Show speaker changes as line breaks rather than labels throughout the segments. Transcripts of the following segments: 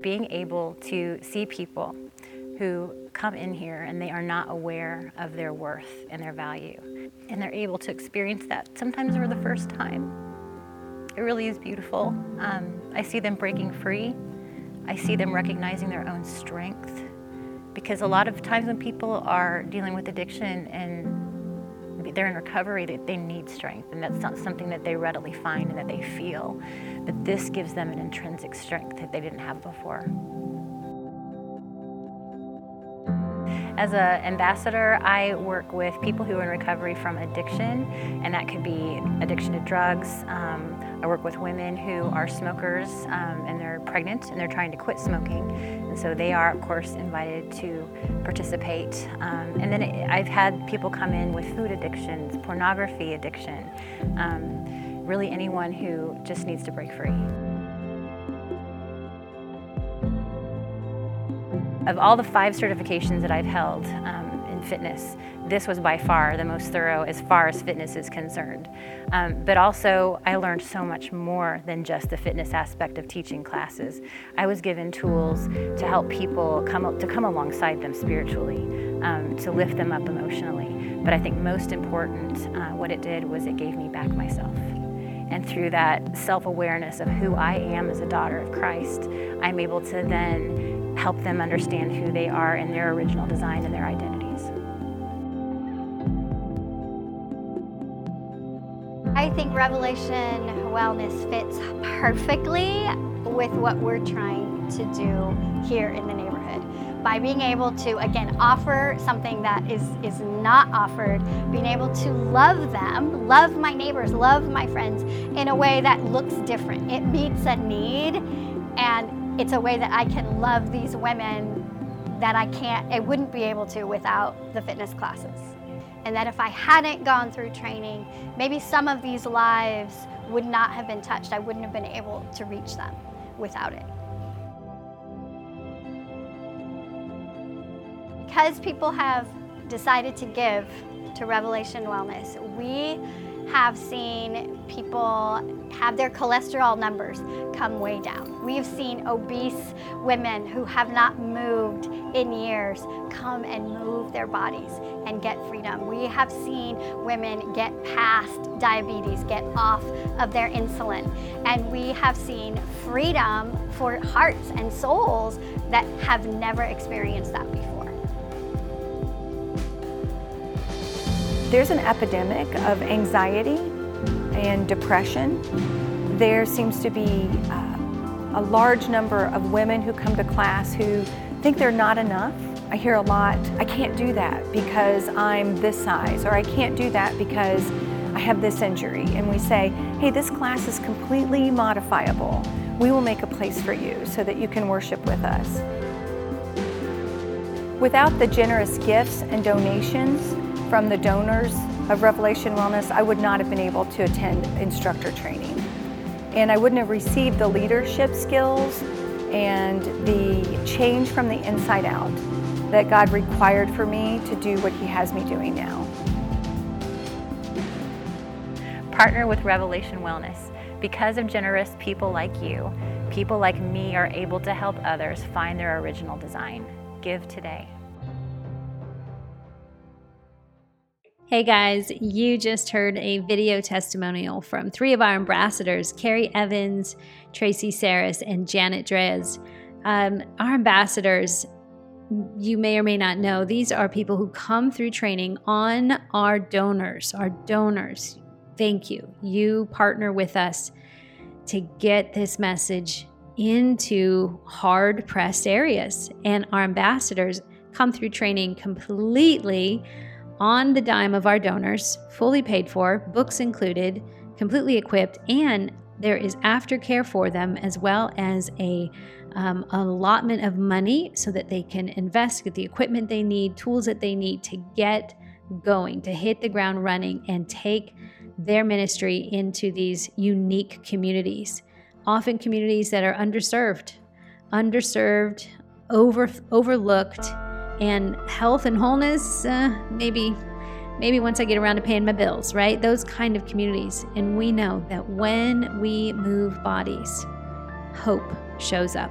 Being able to see people who come in here and they are not aware of their worth and their value, and they're able to experience that sometimes for the first time. It really is beautiful. Um, I see them breaking free. I see them recognizing their own strength. Because a lot of times when people are dealing with addiction and they're in recovery, they, need strength, and that's not something that they readily find and that they feel. But this gives them an intrinsic strength that they didn't have before. As an ambassador, I work with people who are in recovery from addiction, and that could be addiction to drugs. Um, I work with women who are smokers um, and they're pregnant and they're trying to quit smoking. And so they are, of course, invited to participate. Um, and then I've had people come in with food addictions, pornography addiction, um, really anyone who just needs to break free. Of all the five certifications that I've held um, fitness, this was by far the most thorough as far as fitness is concerned. Um, but also, I learned so much more than just the fitness aspect of teaching classes. I was given tools to help people come to come alongside them spiritually, um, to lift them up emotionally. But I think most important, uh, what it did was it gave me back myself. And through that self awareness of who I am as a daughter of Christ, I'm able to then help them understand who they are in their original design and their identities.
I think Revelation Wellness fits perfectly with what we're trying to do here in the neighborhood. By being able to, again, offer something that is, is not offered, being able to love them, love my neighbors, love my friends in a way that looks different. It meets a need, and it's a way that I can love these women that I can't, I wouldn't be able to without the fitness classes and that if I hadn't gone through training, maybe some of these lives would not have been touched. I wouldn't have been able to reach them without it. Because people have decided to give to Revelation Wellness, we have seen people have their cholesterol numbers come way down. We've seen obese women who have not moved in years come and move their bodies and get freedom. We have seen women get past diabetes, get off of their insulin, and we have seen freedom for hearts and souls that have never experienced that before.
There's an epidemic of anxiety and depression. There seems to be uh, a large number of women who come to class who think they're not enough. I hear a lot, I can't do that because I'm this size, or I can't do that because I have this injury. And we say, hey, this class is completely modifiable. We will make a place for you so that you can worship with us. Without the generous gifts and donations from the donors of Revelation Wellness, I would not have been able to attend instructor training. And I wouldn't have received the leadership skills and the change from the inside out that God required for me to do what He has me doing now.
Partner with Revelation Wellness. Because of generous people like you, people like me are able to help others find their original design. Give today.
Hey guys, you just heard a video testimonial from three of our ambassadors Carrie Evans, Tracy Saris, and Janet Drez. Um, our ambassadors, you may or may not know, these are people who come through training on our donors. Our donors, thank you. You partner with us to get this message into hard pressed areas. And our ambassadors come through training completely on the dime of our donors, fully paid for, books included, completely equipped, and there is aftercare for them as well as a um, allotment of money so that they can invest, get the equipment they need, tools that they need to get going, to hit the ground running, and take their ministry into these unique communities. Often communities that are underserved, underserved, over, overlooked and health and wholeness, uh, maybe maybe once I get around to paying my bills, right? Those kind of communities. And we know that when we move bodies, hope shows up.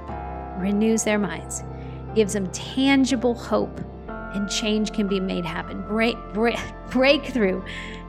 renews their minds, gives them tangible hope, and change can be made happen. Break, break, breakthrough.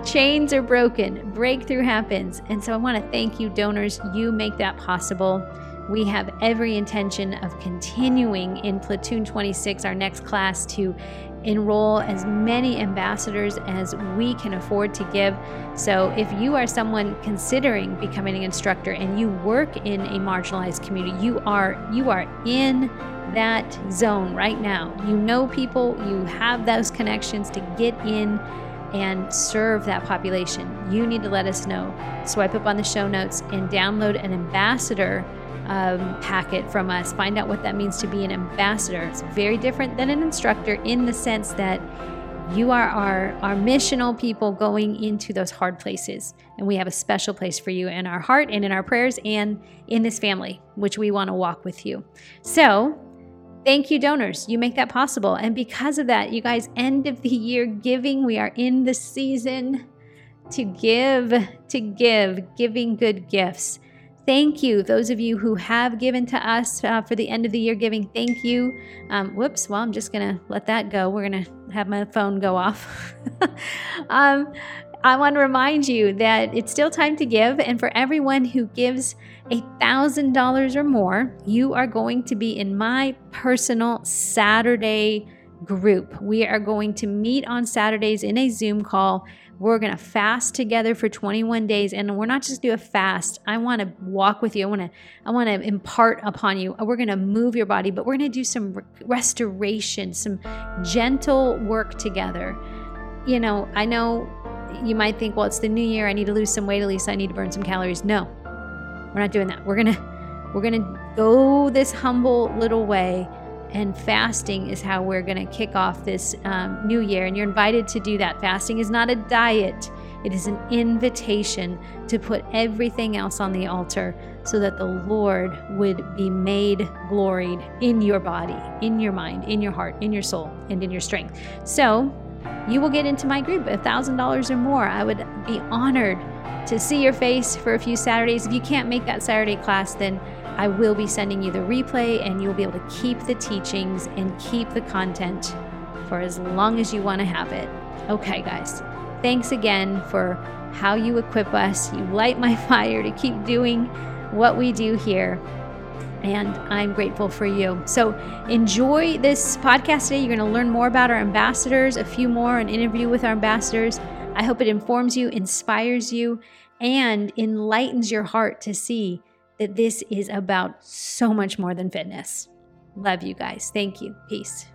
Chains are broken, breakthrough happens. And so I want to thank you, donors. You make that possible. We have every intention of continuing in Platoon 26, our next class, to enroll as many ambassadors as we can afford to give. So, if you are someone considering becoming an instructor and you work in a marginalized community, you are you are in that zone right now. You know people, you have those connections to get in and serve that population. You need to let us know. Swipe up on the show notes and download an ambassador um, packet from us. Find out what that means to be an ambassador. It's very different than an instructor in the sense that you are our, our missional people going into those hard places. And we have a special place for you in our heart and in our prayers and in this family, which we want to walk with you. So, thank you, donors. You make that possible. And because of that, you guys, end of the year giving, we are in the season to give, to give, giving good gifts. Thank you, those of you who have given to us uh, for the end of the year giving. Thank you. Um, whoops, well, I'm just going to let that go. We're going to have my phone go off. um, I want to remind you that it's still time to give, and for everyone who gives a $1,000 or more, you are going to be in my personal Saturday group. We are going to meet on Saturdays in a Zoom call we're going to fast together for 21 days and we're not just do a fast. I want to walk with you. I want to I want to impart upon you. We're going to move your body, but we're going to do some restoration, some gentle work together. You know, I know you might think, well, it's the new year. I need to lose some weight. At least I need to burn some calories. No, we're not doing that. We're going to we're going to go this humble little way and fasting is how we're going to kick off this um, new year. And you're invited to do that. Fasting is not a diet, it is an invitation to put everything else on the altar so that the Lord would be made gloried in your body, in your mind, in your heart, in your soul, and in your strength. So, you will get into my group $1,000 or more. I would be honored to see your face for a few Saturdays. If you can't make that Saturday class, then I will be sending you the replay and you'll be able to keep the teachings and keep the content for as long as you want to have it. Okay, guys, thanks again for how you equip us. You light my fire to keep doing what we do here. And I'm grateful for you. So enjoy this podcast today. You're going to learn more about our ambassadors, a few more, an interview with our ambassadors. I hope it informs you, inspires you, and enlightens your heart to see that this is about so much more than fitness. Love you guys. Thank you. Peace.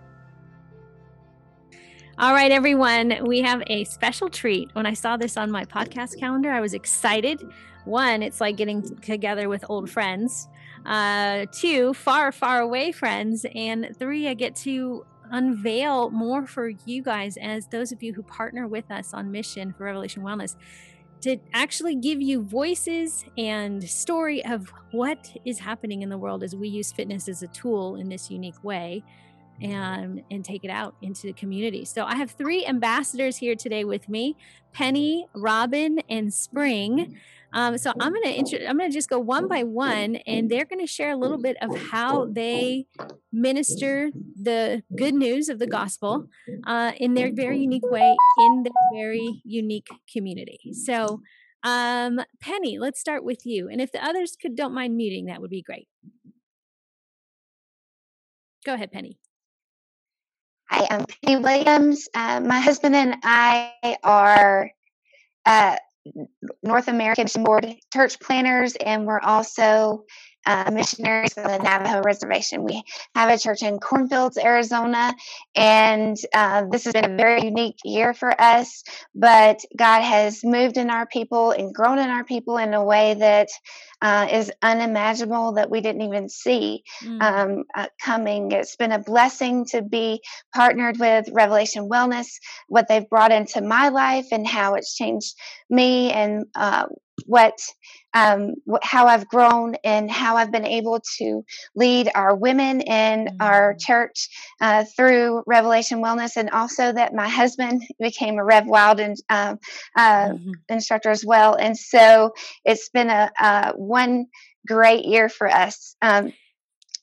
All right, everyone, we have a special treat. When I saw this on my podcast calendar, I was excited. One, it's like getting together with old friends. Uh, two, far, far away friends. And three, I get to unveil more for you guys as those of you who partner with us on mission for Revelation Wellness to actually give you voices and story of what is happening in the world as we use fitness as a tool in this unique way and and take it out into the community. So I have three ambassadors here today with me, Penny, Robin, and Spring. Mm-hmm. Um, so I'm gonna I'm gonna just go one by one, and they're gonna share a little bit of how they minister the good news of the gospel uh, in their very unique way in their very unique community. So, um, Penny, let's start with you, and if the others could don't mind muting, that would be great. Go ahead, Penny.
Hi, I'm Penny Williams. Uh, my husband and I are uh, North American Board church planners, and we're also uh, missionaries for the Navajo Reservation. We have a church in Cornfields, Arizona, and uh, this has been a very unique year for us. But God has moved in our people and grown in our people in a way that uh, is unimaginable that we didn't even see mm. um, uh, coming. It's been a blessing to be partnered with Revelation Wellness, what they've brought into my life, and how it's changed me and uh, what um, how I've grown and how I've been able to lead our women in mm-hmm. our church uh, through Revelation Wellness, and also that my husband became a RevWell and, um, uh, mm-hmm. instructor as well. And so it's been a, a one great year for us. Um,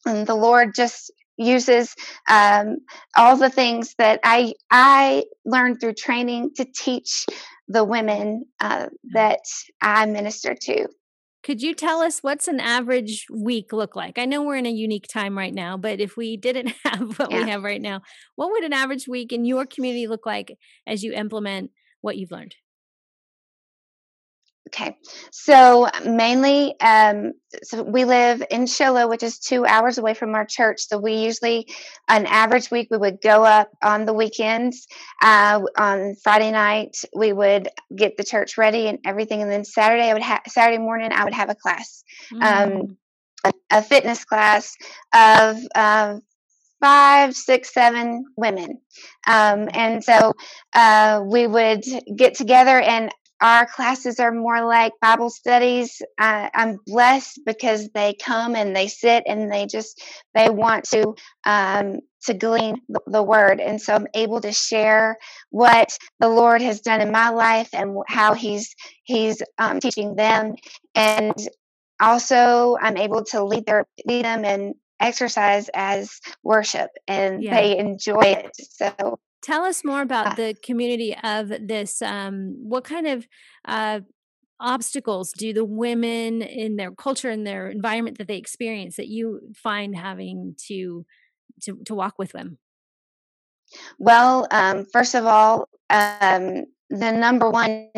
and the Lord just uses um, all the things that I I learned through training to teach the women uh, that I minister to.
Could you tell us what's an average week look like? I know we're in a unique time right now, but if we didn't have what
Yeah.
we have right now, what would an average week in your community look like as you implement what you've learned?
Okay, so mainly, um, so we live in Show Low, which is two hours away from our church. So we usually, an average week, we would go up on the weekends. Uh, on Friday night, we would get the church ready and everything, and then Saturday, I would have Saturday morning, I would have a class, um,
Mm,
a, a fitness class of. Um, Five, six, seven women. Um, and so uh, we would get together and our classes are more like Bible studies. Uh, I'm blessed because they come and they sit and they just they want to um, to glean the, the word, and so I'm able to share what the Lord has done in my life and how He's He's um, teaching them, and also I'm able to lead their lead them and exercise as worship, and
Yeah.
they enjoy it. So
Tell us more about the community of this. Um, what kind of uh, obstacles do the women in their culture and their environment that they experience that you find having to to, to walk with them?
Well, um, first of all, um, the number one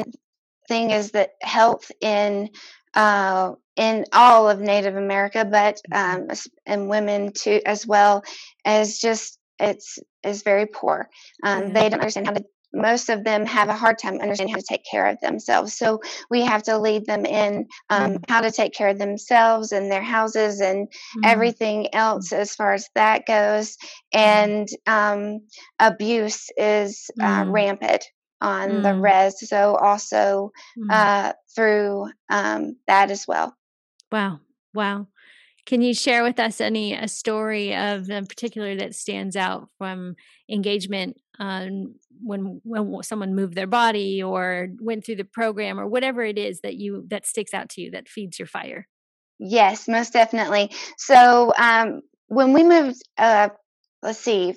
thing is that health in uh, in all of Native America, but um, and women too as well, is just it's is very poor. Um,
Yeah.
They don't understand how to. Most of them have a hard time understanding how to take care of themselves. So we have to lead them in um, how to take care of themselves and their houses and
Mm,
everything else as far as that goes. And um, abuse is uh, rampant on the res. So also uh, through um, that as well.
Wow. Wow. Can you share with us any a story of in particular that stands out from engagement um, when when someone moved their body or went through the program or whatever it is that you that sticks out to you that feeds your fire?
Yes, most definitely. So um, when we moved, uh, let's see,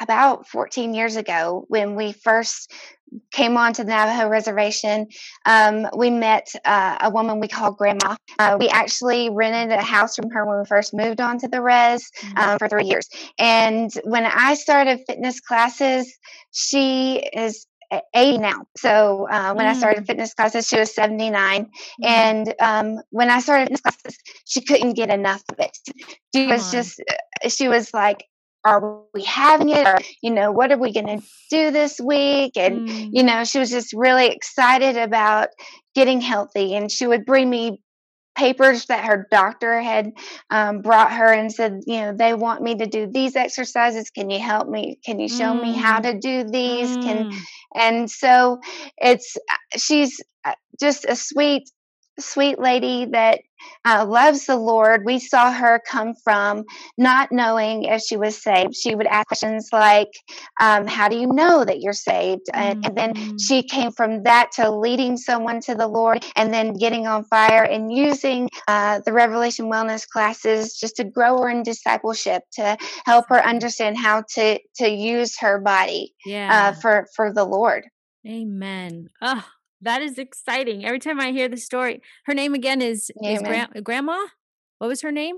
about 14 years ago, when we first came onto the Navajo reservation, um, we met uh, a woman we call Grandma. Uh, we actually rented a house from her when we first moved onto the res um, for three years. And when I started fitness classes, she is 80 now. So uh, when I started fitness classes, she was 79.
Mm,
And um, when I started fitness classes, she couldn't get enough of it. She
Come
was
on.
just, uh, she was like, are we having it? Or, you know, what are we going to do this week? And,
mm,
you know, she was just really excited about getting healthy. And she would bring me papers that her doctor had um, brought her and said, you know, they want me to do these exercises. Can you help me? Can you show me how
Mm.
to do these? Can
mm.
and so it's uh, she's uh, just a sweet sweet lady that uh, loves the lord we saw her come from not knowing if she was saved she would ask questions like um, how do you know that you're saved and, and then
Mm.
she came from that to leading someone to the lord and then getting on fire and using uh, the revelation wellness classes just to grow her in discipleship to help her understand how to to use her body
yeah.
uh, for for the Lord.
Amen. Oh, that is exciting. Every time I hear the story, her name again is is
Amen.
Gra- Grandma. What was her name?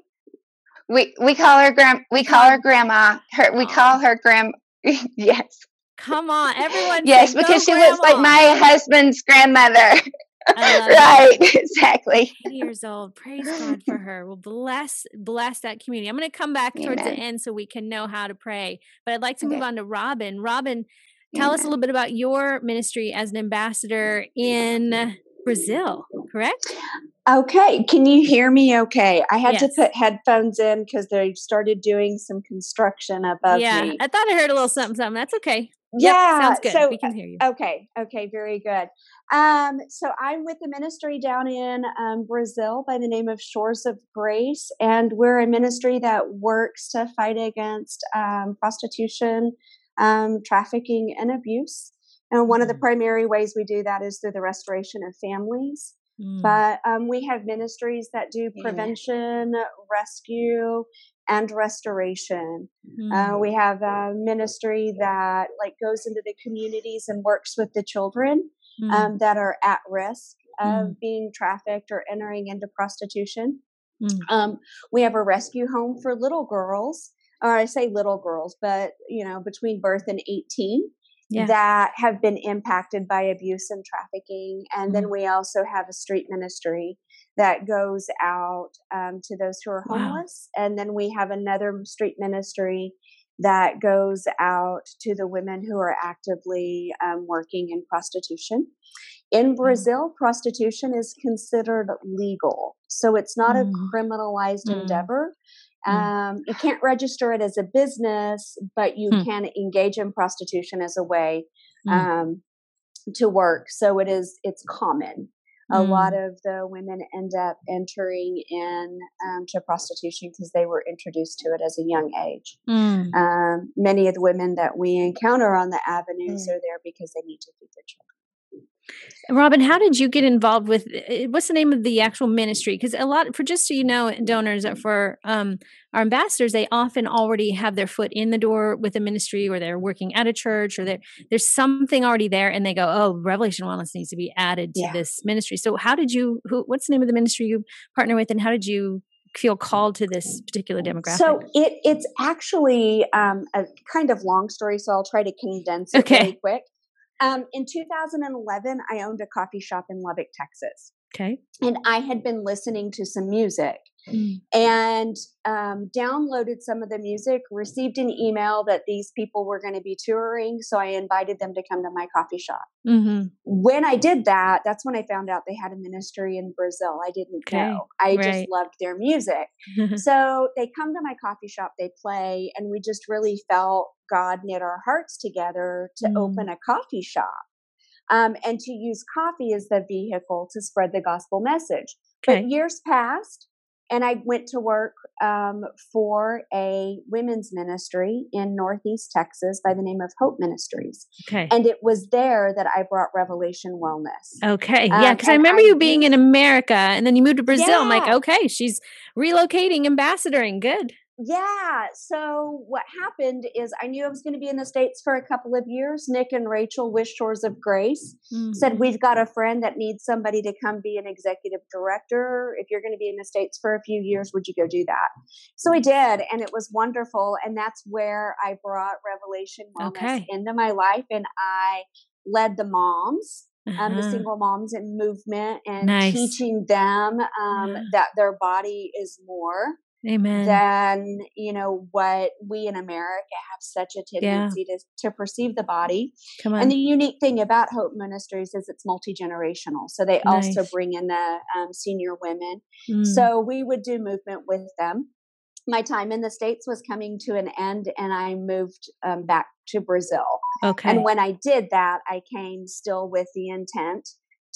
We we call her grand we call her grandma. Her we call her grand. yes,
Come on, everyone.
yes,
say,
because she looks like my husband's grandmother. Right, exactly.
years old. Praise God for her. Well, bless bless that community. I'm going to come back towards the end so we can know how to pray. But I'd like to move on to Robin. Robin, tell us a little bit about your ministry as an ambassador in Brazil. Correct?
Okay, can you hear me okay? I had
Yes.
to put headphones in because they started doing some construction above
yeah,
me.
I thought I heard a little something. Something. That's okay. Yep,
yeah,
sounds good.
so
we can hear you.
okay, okay, very good. Um, so I'm with a ministry down in um, Brazil by the name of Shores of Grace, and we're a ministry that works to fight against um, prostitution, um, trafficking, and abuse. And one of the
Mhm.
primary ways we do that is through the restoration of families. Mm. But um, we have ministries that do prevention, yeah. rescue, and restoration. Mm. Uh, we have a ministry that like goes into the communities and works with the children mm. um, that are at risk of mm. being trafficked or entering into prostitution. Mm. Um, we have a rescue home for little girls, or I say little girls, but you know between birth and eighteen yeah. that have been impacted by abuse and trafficking. And mm-hmm. then we also have a street ministry that goes out um, to those who are homeless. Wow. And then we have another street ministry that goes out to the women who are actively um, working in prostitution. In mm. Brazil, mm. prostitution is considered legal. So it's not mm. a criminalized mm. endeavor. Mm. Um, you can't register it as a business, but you hmm. can engage in prostitution as a way mm. um, to work. So it is it's common. A lot of the women end up entering in um, to prostitution because they were introduced to it as a young age. Mm. Um, many of the women that we encounter on the avenues are there because they need to feed their children.
Robin, how did you get involved with eh, what's the name of the actual ministry? Because a lot, for just so you know, donors for um, our ambassadors, they often already have their foot in the door with a ministry, or they're working at a church, or there's something already there, and they go, "Oh, Revelation Wellness needs to be added to yeah. this ministry." So, how did you? Who, what's the name of the ministry you partner with, and how did you feel called to this particular demographic?
So it, it's actually um, a kind of long story, so I'll try to condense it okay. really quick. Um, in 2011, I owned a coffee shop in Lubbock, Texas.
Okay.
And I had been listening to some music mm. and um, downloaded some of the music, received an email that these people were going to be touring. So I invited them to come to my coffee shop. Mm-hmm. When I did that, that's when I found out they had a ministry in Brazil. I didn't okay. know. I right. just loved their music. so they come to my coffee shop, they play, and we just really felt God knit our hearts together to mm. open a coffee shop. Um, and to use coffee as the vehicle to spread the gospel message. Okay. But years passed, and I went to work um, for a women's ministry in Northeast Texas by the name of Hope Ministries.
Okay.
And it was there that I brought Revelation Wellness.
Okay. Um, yeah. Because I remember I you being in America and then you moved to Brazil. Yeah. I'm like, okay, she's relocating, ambassadoring. Good
yeah. So what happened is I knew I was going to be in the States for a couple of years. Nick and Rachel, Wish Shores of Grace, mm-hmm. said, We've got a friend that needs somebody to come be an executive director. If you're going to be in the States for a few years, would you go do that? So I did. And it was wonderful. And that's where I brought Revelation Wellness okay. into my life. And I led the moms uh-huh. um, the uh-huh. single moms in movement and nice. teaching them um, that their body is more
Amen.
than you know what we in America have such a tendency yeah. to to perceive the body. Come on. And the unique thing about Hope Ministries is it's multi generational, so they nice. also bring in the um, senior women. Mm. So we would do movement with them. My time in the states was coming to an end, and I moved um, back to Brazil.
Okay.
And when I did that, I came still with the intent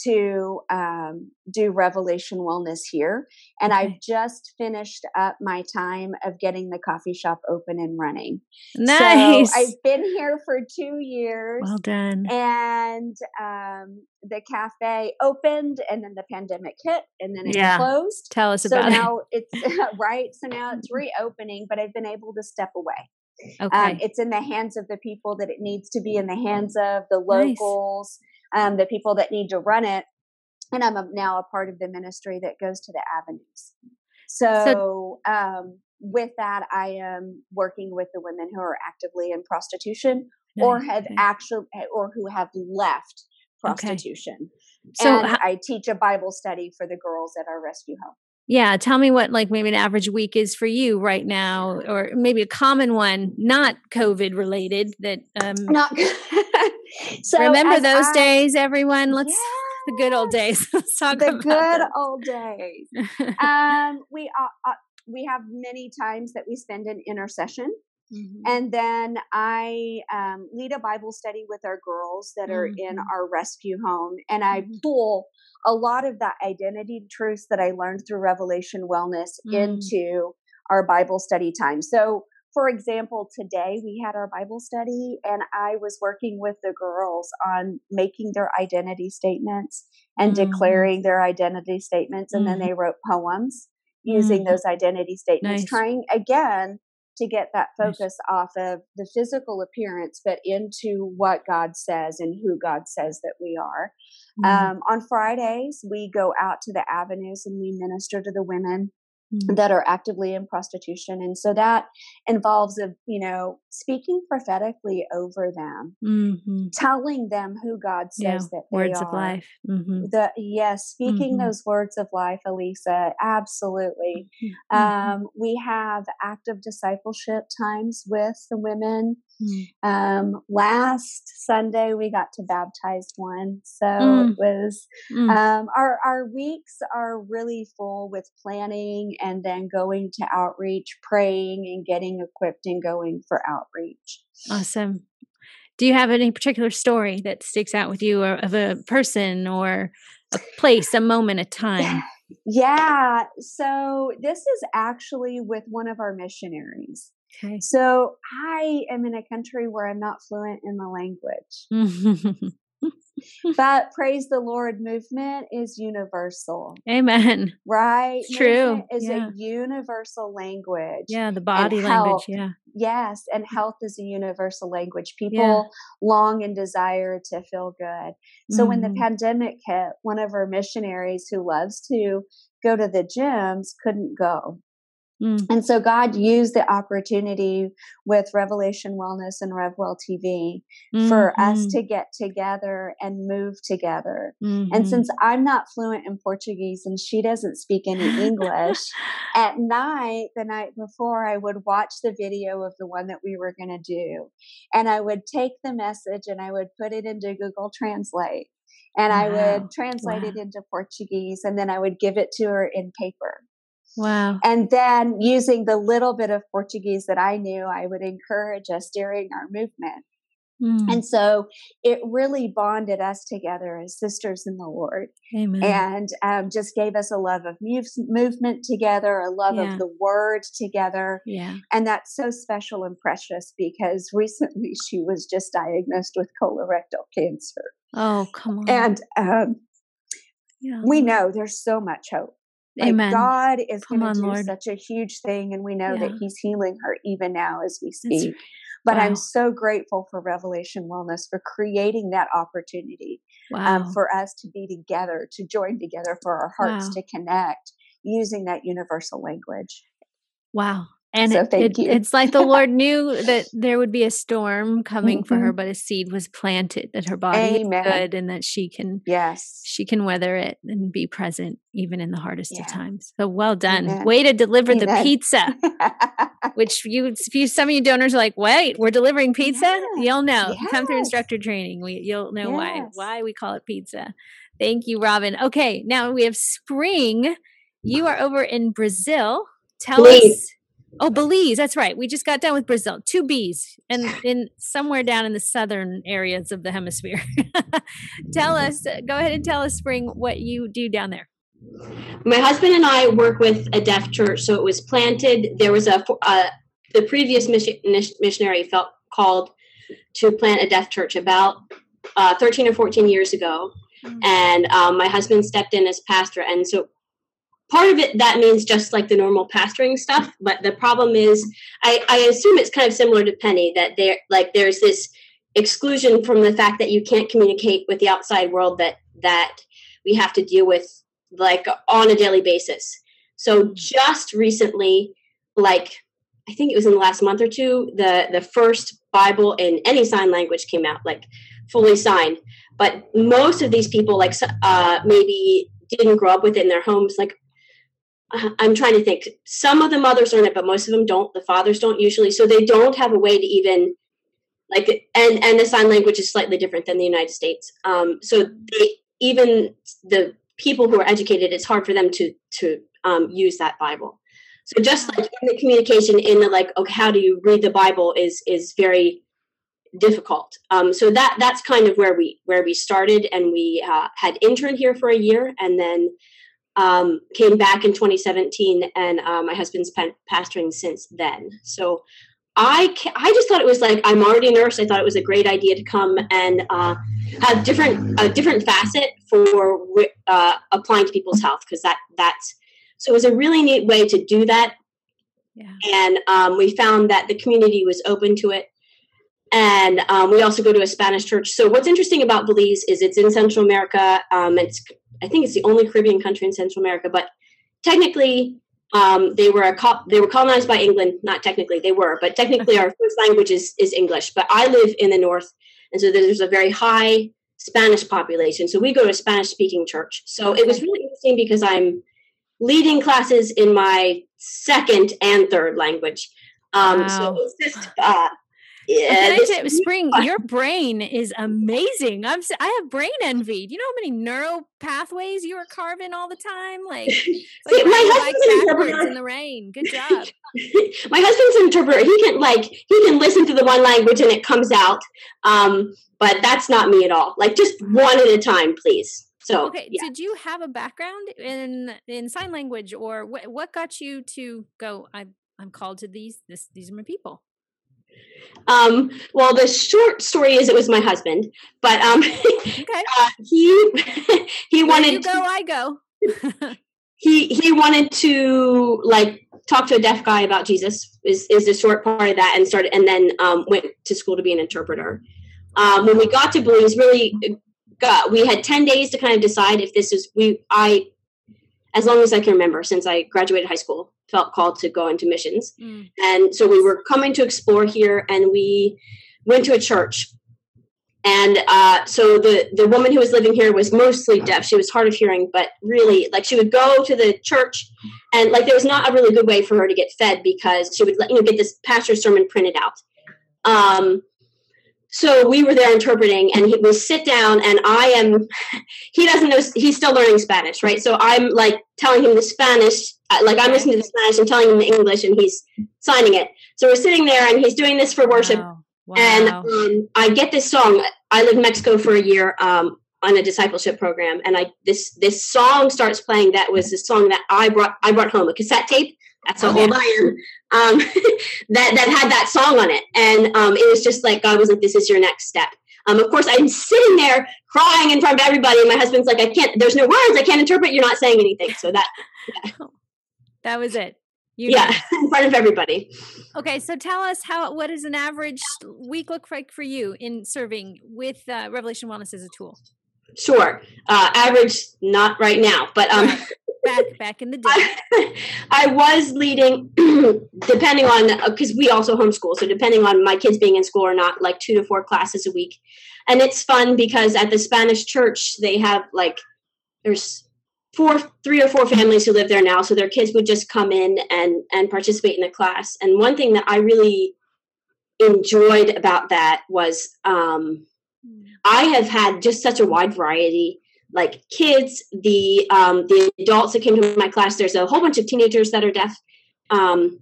to um, do Revelation Wellness here. And okay. I've just finished up my time of getting the coffee shop open and running.
Nice.
So I've been here for two years.
Well done.
And um, the cafe opened and then the pandemic hit and then it yeah. closed.
Tell us
so
about
now it's right. So now it's reopening, but I've been able to step away.
Um, okay. Um,
it's in the hands of the people that it needs to be in the hands of, the locals. Nice um, the people that need to run it. And I'm a, now a part of the ministry that goes to the avenues. So, so um, with that, I am working with the women who are actively in prostitution or have okay. actually or who have left prostitution. Okay. So and I teach a Bible study for the girls at our rescue home.
Yeah, tell me what like maybe an average week is for you right now, or maybe a common one, not COVID related. That um,
not.
so remember those I, days, everyone. Let's yeah, the good old days. Let's talk
the
about
good old days. um, we uh, uh, we have many times that we spend in intercession. Mm-hmm. And then I um, lead a Bible study with our girls that are mm-hmm. in our rescue home, and I mm-hmm. pull a lot of that identity truths that I learned through Revelation Wellness mm. into our Bible study time. So for example, today we had our Bible study, and I was working with the girls on making their identity statements and
Mm-hmm.
declaring their identity statements, and then
Mhm.
they wrote poems using
Mhm.
those identity statements,
Nice.
trying again to get that
Nice.
focus off of the physical appearance, but into what God says and who God says that we are.
Mhm.
Um, on Fridays, we go out to the avenues and we minister to the women
Mhm.
that are actively in prostitution and so that involves of you know speaking prophetically over them
Mhm.
telling them who god
Yeah,
says that they
words
are
of life. hmm
the yes speaking
Mhm.
those words of life elisa absolutely
Mm-hmm.
um, we have active discipleship times with the women
Mm-hmm.
um, last sunday we got to baptize one so
Mm.
it was
Mm.
um, our our weeks are really full with planning and then going to outreach, praying, and getting equipped and going for outreach.
Awesome. Do you have any particular story that sticks out with you or of a person or a place, a moment, a time?
Yeah, so this is actually with one of our missionaries.
Okay.
So I am in a country where I'm not fluent in the language, but praise the Lord, movement is universal,
Amen.
right?
It's true,
Movement is
yeah.
a universal language.
Yeah, the body language. Yeah.
Yes, and health is a universal language. People
Yeah.
long and desire to feel good. So when the
Mhm.
pandemic hit, one of our missionaries who loves to go to the gyms couldn't go.
Mm.
And so God used the opportunity with Revelation Wellness and RevWell TV for us
Mhm.
to get together and move together.
Mhm.
And since I'm not fluent in Portuguese and she doesn't speak any English, at night, the night before, I would watch the video of the one that we were going to do. And I would take the message and I would put it into Google Translate. And I would translate it into Portuguese and then I would give it to her in paper.
Wow.
And then using the little bit of Portuguese that I knew, I would encourage us during our movement.
Mm.
And so it really bonded us together as sisters in the Lord
Amen.
and um, just gave us a love of move- movement together, a love
Yeah.
of the word together.
yeah.
And that's so special and precious because recently she was just diagnosed with colorectal cancer.
Oh, come on.
And um,
yeah.
we know there's so much hope. Like
Amen.
God is going to do
Lord.
such a huge thing, and we know
Yeah.
that He's healing her even now as we speak.
right.
But
Wow.
I'm so grateful for Revelation Wellness for creating that opportunity
Wow.
um, for us to be together, to join together, for our hearts
Wow.
to connect using that universal language.
Wow. And
So
it,
thank
it-
you.
it's like the Lord knew that there would be a storm coming for her,
Mhm.
but a seed was planted that her body
Amen.
is good and that she can
Yes.
she can weather it and be present even in the hardest
Yeah.
of times. So well done.
Amen.
Way to deliver the pizza. Which you, if you, some of you donors are like, wait, we're delivering pizza.
Yeah.
You'll know. You Come through instructor training. We, you'll know why
Yes.
why we call it pizza. Thank you, Robin. Okay, now we have spring. You are over in Brazil. Tell
Belize.
us. Oh, Belize. That's right. We just got done with Brazil. Two B's, and in somewhere down in the southern areas of the hemisphere. tell us. Go ahead and tell us, Spring, what you do down there.
My husband and I work with a deaf church, so it was planted. There was a uh, the previous mission, missionary felt called to plant a deaf church about uh, 13 or 14 years ago, and um, my husband stepped in as pastor. And so part of it that means just like the normal pastoring stuff, but the problem is I, I assume it's kind of similar to Penny that there like there's this exclusion from the fact that you can't communicate with the outside world that that we have to deal with like on a daily basis. So just recently, like I think it was in the last month or two, the the first Bible in any sign language came out, like fully signed. But most of these people, like uh, maybe didn't grow up with it in their homes. Like I'm trying to think, some of the mothers learn it, but most of them don't. The fathers don't usually, so they don't have a way to even like and and the sign language is slightly different than the United States. Um, so they even the people who are educated, it's hard for them to to um, use that Bible. So just like in the communication in the like, okay, how do you read the Bible is is very difficult. Um, so that that's kind of where we where we started, and we uh, had interned here for a year, and then um, came back in 2017, and uh, my husband's pa- pastoring since then. So I I just thought it was like I'm already a nurse. I thought it was a great idea to come and uh, have different a different facet for uh, applying to people's health because that that's so it was a really neat way to do that. Yeah. And um, we found that the community was open to it. And um, we also go to a Spanish church. So what's interesting about Belize is it's in Central America. Um, it's I think it's the only Caribbean country in Central America, but technically um, they were co- they were colonized by England. Not technically, they were, but technically our first language is is English. But I live in the north, and so there's a very high Spanish population. So we go to a Spanish speaking church. So it was really interesting because I'm leading classes in my second and third language. Um, wow. So it's just uh,
yeah, I Spring, your brain is amazing. I'm I have brain envy. Do you know how many neural pathways you are carving all the time? Like, See, like my husband's interpreter in the rain. Good job.
my husband's an interpreter. He can like he can listen to the one language and it comes out. Um, but that's not me at all. Like just one at a time, please. So
okay, yeah. did you have a background in in sign language, or what? What got you to go? I'm I'm called to these. This these are my people.
Um, well, the short story is it was my husband, but um, okay. uh, he he
Where
wanted
you go,
to,
I go.
he he wanted to like talk to a deaf guy about Jesus is is the short part of that, and started and then um, went to school to be an interpreter. Um, when we got to Belize, really got we had ten days to kind of decide if this is we I as long as I can remember since I graduated high school felt called to go into missions. Mm. And so we were coming to explore here and we went to a church. And uh, so the, the woman who was living here was mostly deaf. She was hard of hearing, but really, like, she would go to the church, and like, there was not a really good way for her to get fed because she would, you know, get this pastor's sermon printed out. Um, so we were there interpreting and he, we sit down and i am he doesn't know he's still learning spanish right so i'm like telling him the spanish like i'm listening to the spanish and telling him the english and he's signing it so we're sitting there and he's doing this for worship wow. Wow. and um, i get this song i lived in mexico for a year um, on a discipleship program and i this this song starts playing that was the song that i brought i brought home a cassette tape that's how oh, old I am. Um, that that had that song on it, and um, it was just like God was like, "This is your next step." Um, of course, I'm sitting there crying in front of everybody, and my husband's like, "I can't. There's no words. I can't interpret. You're not saying anything." So that, yeah.
That was it.
You yeah, in front of everybody.
Okay, so tell us how what does an average week look like for you in serving with uh, Revelation Wellness as a tool?
Sure, uh, average not right now, but um,
back back in the day.
I, I was leading, depending on because we also homeschool, so depending on my kids being in school or not, like two to four classes a week, and it's fun because at the Spanish church they have like there's four three or four families who live there now so their kids would just come in and and participate in the class and one thing that i really enjoyed about that was um, hmm. i have had just such a wide variety like kids, the um, the adults that came to my class. There's a whole bunch of teenagers that are deaf. Um,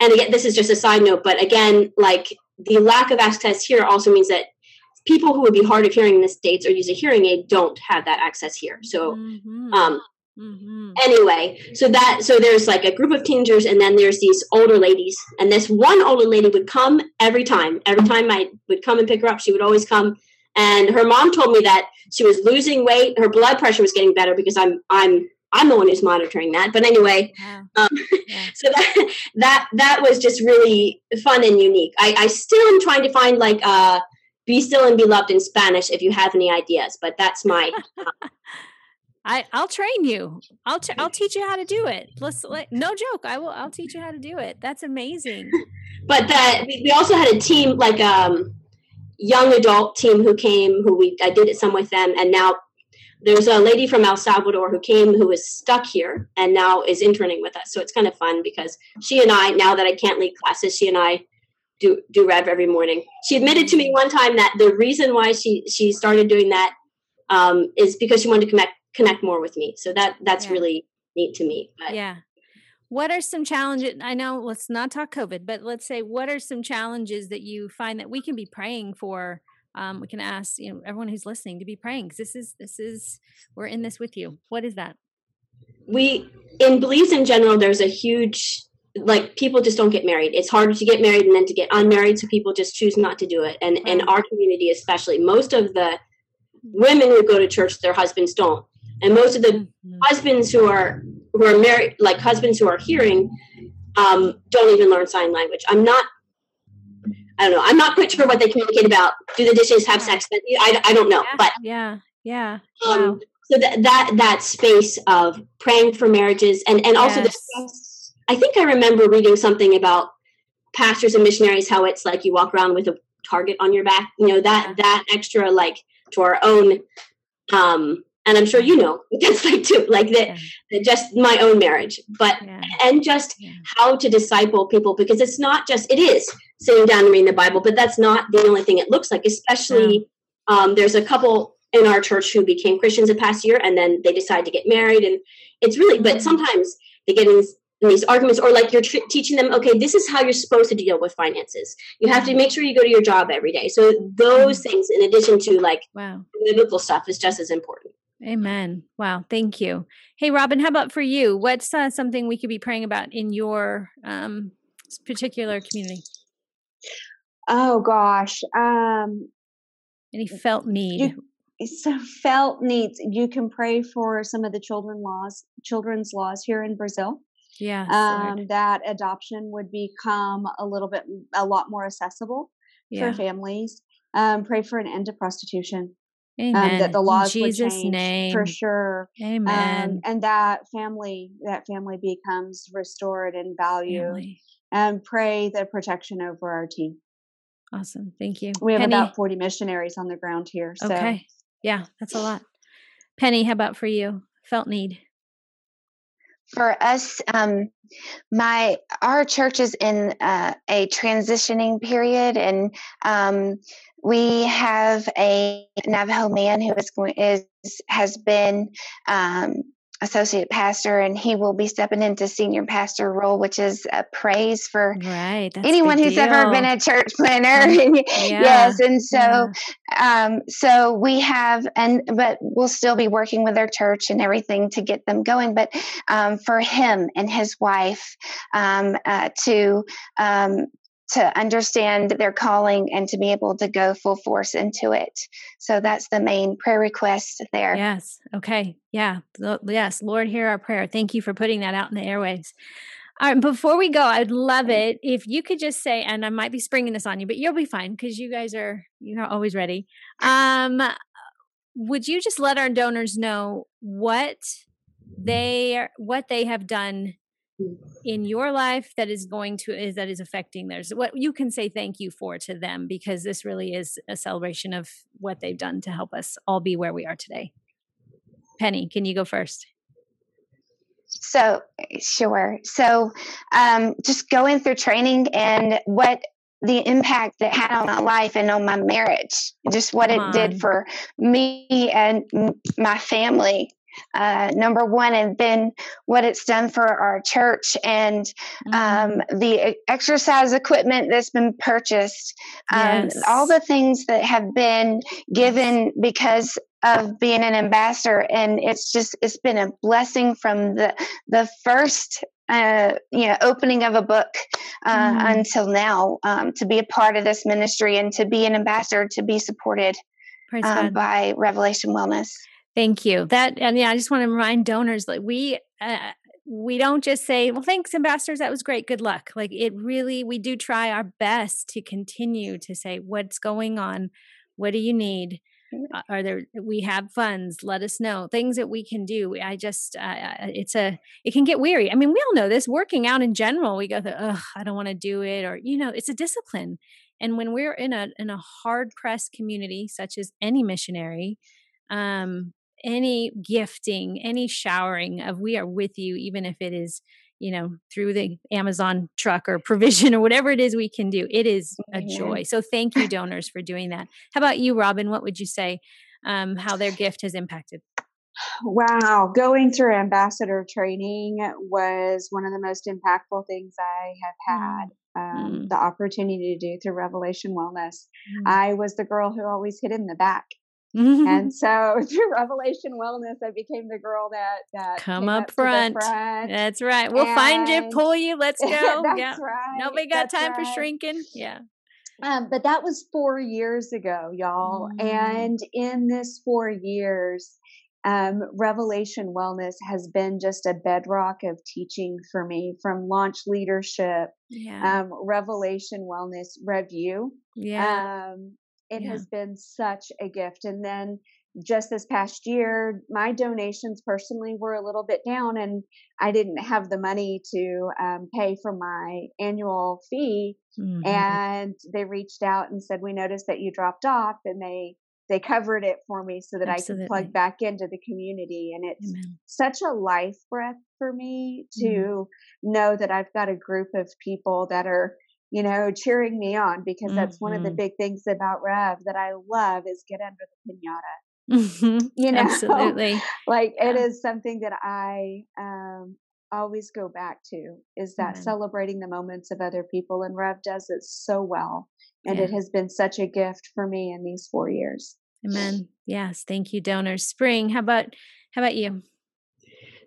and again, this is just a side note, but again, like the lack of access here also means that people who would be hard of hearing in the states or use a hearing aid don't have that access here. So, mm-hmm. um, mm-hmm. anyway, so that so there's like a group of teenagers, and then there's these older ladies, and this one older lady would come every time. Every time I would come and pick her up, she would always come and her mom told me that she was losing weight. Her blood pressure was getting better because I'm I'm I'm the one who's monitoring that. But anyway, yeah. Um, yeah. so that that that was just really fun and unique. I, I still am trying to find like uh, "Be Still and Be Loved" in Spanish. If you have any ideas, but that's my.
I I'll train you. I'll t- I'll teach you how to do it. Let's let, no joke. I will. I'll teach you how to do it. That's amazing.
but that we also had a team like um young adult team who came, who we I did it some with them, and now there's a lady from El Salvador who came who was stuck here and now is interning with us. So it's kind of fun because she and I, now that I can't lead classes, she and I do do Rev every morning. She admitted to me one time that the reason why she she started doing that um, is because she wanted to connect connect more with me. So that that's yeah. really neat to me.
But. Yeah, what are some challenges? I know let's not talk COVID, but let's say what are some challenges that you find that we can be praying for? Um, we can ask you know everyone who's listening to be praying because this is this is we're in this with you. What is that?
We in Belize in general, there's a huge like people just don't get married. It's harder to get married and then to get unmarried, so people just choose not to do it. And in our community, especially, most of the women who go to church, their husbands don't, and most of the mm-hmm. husbands who are who are married, like husbands who are hearing, um, don't even learn sign language. I'm not. I don't know. I'm not quite sure what they communicate about. Do the dishes have sex? I, I don't know.
Yeah,
but
yeah, yeah.
Um, wow. So that that that space of praying for marriages and and also yes. the I think I remember reading something about pastors and missionaries how it's like you walk around with a target on your back. You know that that extra like to our own um and I'm sure you know that's like too like that yeah. just my own marriage but yeah. and just yeah. how to disciple people because it's not just it is sitting down and reading the Bible but that's not the only thing it looks like especially um, there's a couple in our church who became Christians the past year and then they decide to get married and it's really but mm-hmm. sometimes they get in in these arguments or like you're tr- teaching them okay this is how you're supposed to deal with finances. You have to make sure you go to your job every day. So those mm-hmm. things in addition to like
wow.
biblical stuff is just as important.
Amen. Wow thank you. Hey robin how about for you? What's uh, something we could be praying about in your um, particular community?
Oh gosh um
any felt need? you,
so felt needs. You can pray for some of the children laws children's laws here in brazil
yeah
um, that adoption would become a little bit a lot more accessible yeah. for families um, pray for an end to prostitution
Amen.
Um, that the laws
In Jesus
would change
name.
for sure.
Amen.
Um, and that family, that family becomes restored in value. Family. And pray the protection over our team.
Awesome. Thank you.
We have Penny. about 40 missionaries on the ground here. So.
Okay. Yeah, that's a lot. Penny, how about for you? Felt need
for us, um, my our church is in uh, a transitioning period, and um, we have a Navajo man who is going is has been um, associate pastor and he will be stepping into senior pastor role which is a praise for
right,
anyone who's
deal.
ever been a church planner yeah. yes and so yeah. um so we have and but we'll still be working with our church and everything to get them going but um for him and his wife um uh, to um to understand their calling and to be able to go full force into it. So that's the main prayer request there.
Yes. Okay. Yeah. Yes. Lord, hear our prayer. Thank you for putting that out in the airwaves. All right. Before we go, I'd love it if you could just say, and I might be springing this on you, but you'll be fine because you guys are you are always ready. Um, would you just let our donors know what they are, what they have done in your life that is going to is that is affecting theirs? What you can say thank you for to them because this really is a celebration of what they've done to help us all be where we are today. Penny can you go first?
So sure. So um, just going through training and what the impact that had on my life and on my marriage just what Come it on. did for me and my family uh, number one, and then what it's done for our church and um, mm. the exercise equipment that's been purchased, um, yes. all the things that have been given because of being an ambassador and it's just it's been a blessing from the the first uh, you know opening of a book uh, mm. until now um, to be a part of this ministry and to be an ambassador to be supported um, by revelation wellness
Thank you. That and yeah, I just want to remind donors like we uh, we don't just say, "Well, thanks, ambassadors. That was great. Good luck." Like it really, we do try our best to continue to say, "What's going on? What do you need? Mm. Uh, are there? We have funds. Let us know things that we can do." I just, uh, it's a, it can get weary. I mean, we all know this. Working out in general, we go, "Ugh, I don't want to do it," or you know, it's a discipline. And when we're in a in a hard pressed community such as any missionary, um, any gifting, any showering of we are with you, even if it is, you know, through the Amazon truck or provision or whatever it is we can do. It is a joy. So thank you, donors, for doing that. How about you, Robin? What would you say um, how their gift has impacted?
Wow, going through ambassador training was one of the most impactful things I have had. Um, mm. The opportunity to do through Revelation Wellness. Mm. I was the girl who always hid in the back Mm-hmm. And so through Revelation Wellness, I became the girl that that
come up, up front.
front.
That's right. We'll and find you, pull you. Let's go.
that's
yeah.
right.
Nobody got
that's
time
right.
for shrinking. Yeah.
Um, but that was four years ago, y'all. Mm. And in this four years, um, Revelation Wellness has been just a bedrock of teaching for me from launch leadership,
yeah.
um, Revelation Wellness Review.
Yeah.
Um, it yeah. has been such a gift. And then just this past year, my donations personally were a little bit down, and I didn't have the money to um, pay for my annual fee. Mm-hmm. And they reached out and said, "We noticed that you dropped off," and they they covered it for me so that Absolutely. I could plug back into the community. And it's Amen. such a life breath for me to mm-hmm. know that I've got a group of people that are you know, cheering me on because that's mm-hmm. one of the mm-hmm. big things about Rev that I love is get under the pinata.
Mm-hmm.
You know,
absolutely.
like yeah. it is something that I um, always go back to is that mm-hmm. celebrating the moments of other people, and Rev does it so well, and yeah. it has been such a gift for me in these four years.
Amen. Yes, thank you, donors. Spring, how about how about you?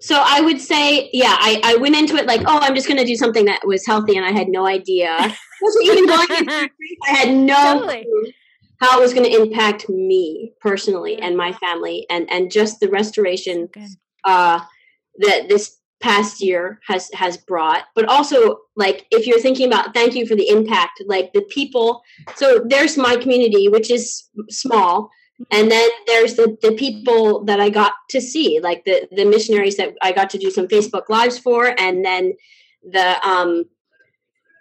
So I would say, yeah, I, I went into it like, oh, I'm just going to do something that was healthy, and I had no idea. even going I had no totally. how it was going to impact me personally and my family, and and just the restoration uh, that this past year has has brought. But also, like, if you're thinking about, thank you for the impact, like the people. So there's my community, which is small and then there's the, the people that i got to see like the the missionaries that i got to do some facebook lives for and then the um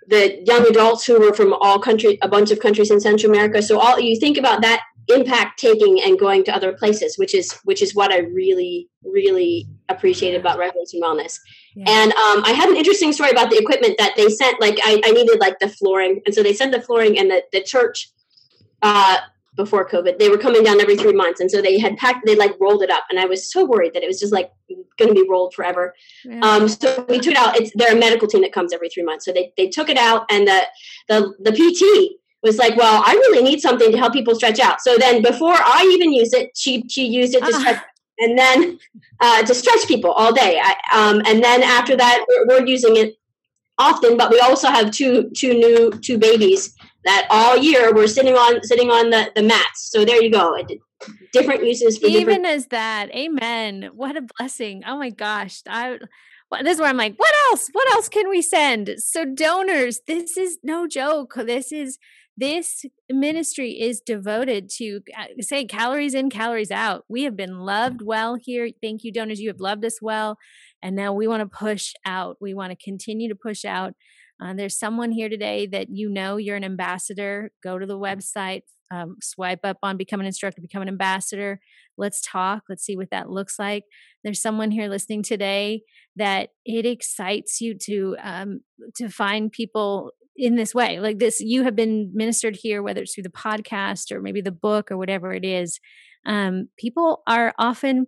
the young adults who were from all country a bunch of countries in central america. So all you think about that impact taking and going to other places which is which is what i really really appreciated about revelation wellness. Yeah. and um, i had an interesting story about the equipment that they sent like I, I needed like the flooring. And so they sent the flooring and the, the church uh, before COVID, they were coming down every three months. And so they had packed, they like rolled it up. And I was so worried that it was just like going to be rolled forever. Yeah. Um, so we took it out. It's, they're a medical team that comes every three months. So they, they took it out and the, the, the PT was like, well, I really need something to help people stretch out. So then before I even used it, she, she used it to stretch and then uh, to stretch people all day. I, um, and then after that, we're, we're using it often, but we also have two, two new, two babies that all year we're sitting on sitting on the the mats. So there you go. Different uses for
even
different-
as that. Amen. What a blessing. Oh my gosh. I this is where I'm like, what else? What else can we send? So donors, this is no joke. This is this ministry is devoted to uh, say calories in, calories out. We have been loved well here. Thank you, donors. You have loved us well. And now we want to push out. We want to continue to push out uh, there's someone here today that you know you're an ambassador. Go to the website, um, swipe up on become an instructor, become an ambassador. Let's talk. Let's see what that looks like. There's someone here listening today that it excites you to um, to find people in this way like this you have been ministered here whether it's through the podcast or maybe the book or whatever it is um, people are often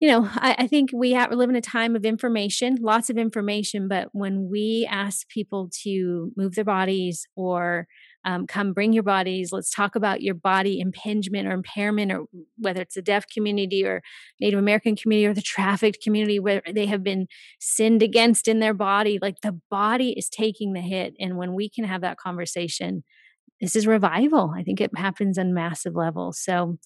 you know, I, I think we, have, live in a time of information, lots of information, but when we ask people to move their bodies or um, come bring your bodies, let's talk about your body impingement or impairment, or whether it's the deaf community or Native American community or the trafficked community where they have been sinned against in their body, like the body is taking the hit. And when we can have that conversation, this is revival. I think it happens on massive levels. So,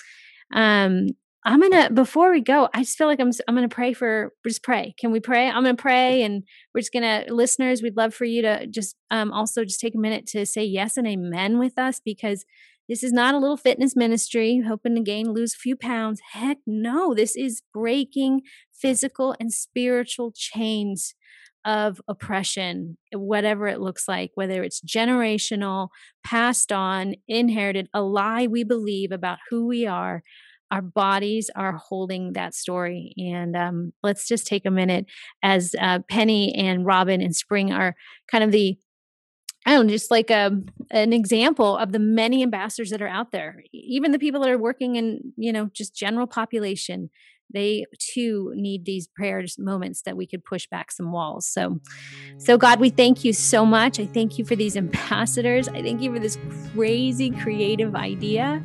um, I'm gonna before we go, I just feel like I'm I'm gonna pray for just pray. Can we pray? I'm gonna pray, and we're just gonna listeners. We'd love for you to just um, also just take a minute to say yes and amen with us because this is not a little fitness ministry hoping to gain lose a few pounds. Heck no, this is breaking physical and spiritual chains of oppression, whatever it looks like, whether it's generational, passed on, inherited, a lie we believe about who we are our bodies are holding that story. And um, let's just take a minute as uh, Penny and Robin and Spring are kind of the I don't know, just like a, um, an example of the many ambassadors that are out there. Even the people that are working in, you know, just general population, they too need these prayers moments that we could push back some walls. So, so God, we thank you so much. I thank you for these ambassadors. I thank you for this crazy creative idea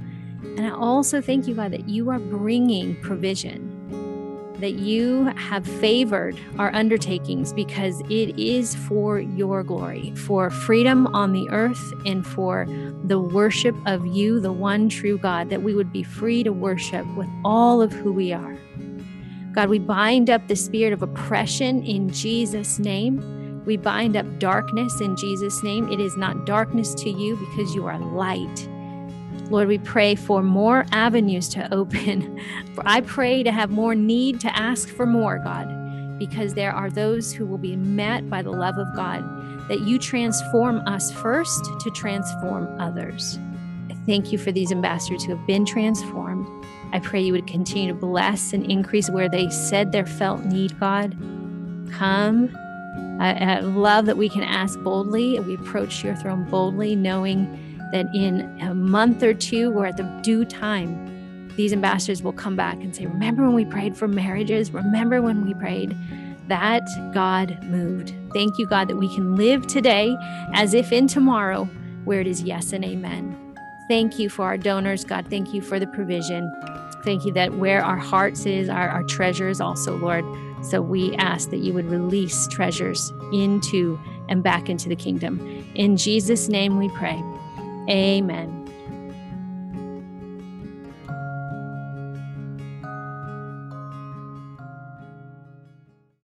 And I also thank you, God, that you are bringing provision, that you have favored our undertakings because it is for your glory, for freedom on the earth, and for the worship of you, the one true God, that we would be free to worship with all of who we are. God, we bind up the spirit of oppression in Jesus' name. We bind up darkness in Jesus' name. It is not darkness to you because you are light. Lord, we pray for more avenues to open. For I pray to have more need to ask for more, God, because there are those who will be met by the love of God, that you transform us first to transform others. I thank you for these ambassadors who have been transformed. I pray you would continue to bless and increase where they said their felt need, God. Come. I, I love that we can ask boldly. We approach your throne boldly, knowing that in a month or two or at the due time, these ambassadors will come back and say, Remember when we prayed for marriages? Remember when we prayed? That God moved. Thank you, God, that we can live today as if in tomorrow, where it is yes and amen. Thank you for our donors, God. Thank you for the provision. Thank you that where our hearts is, our, our treasures also, Lord. So we ask that you would release treasures into and back into the kingdom. In Jesus' name we pray. Amen.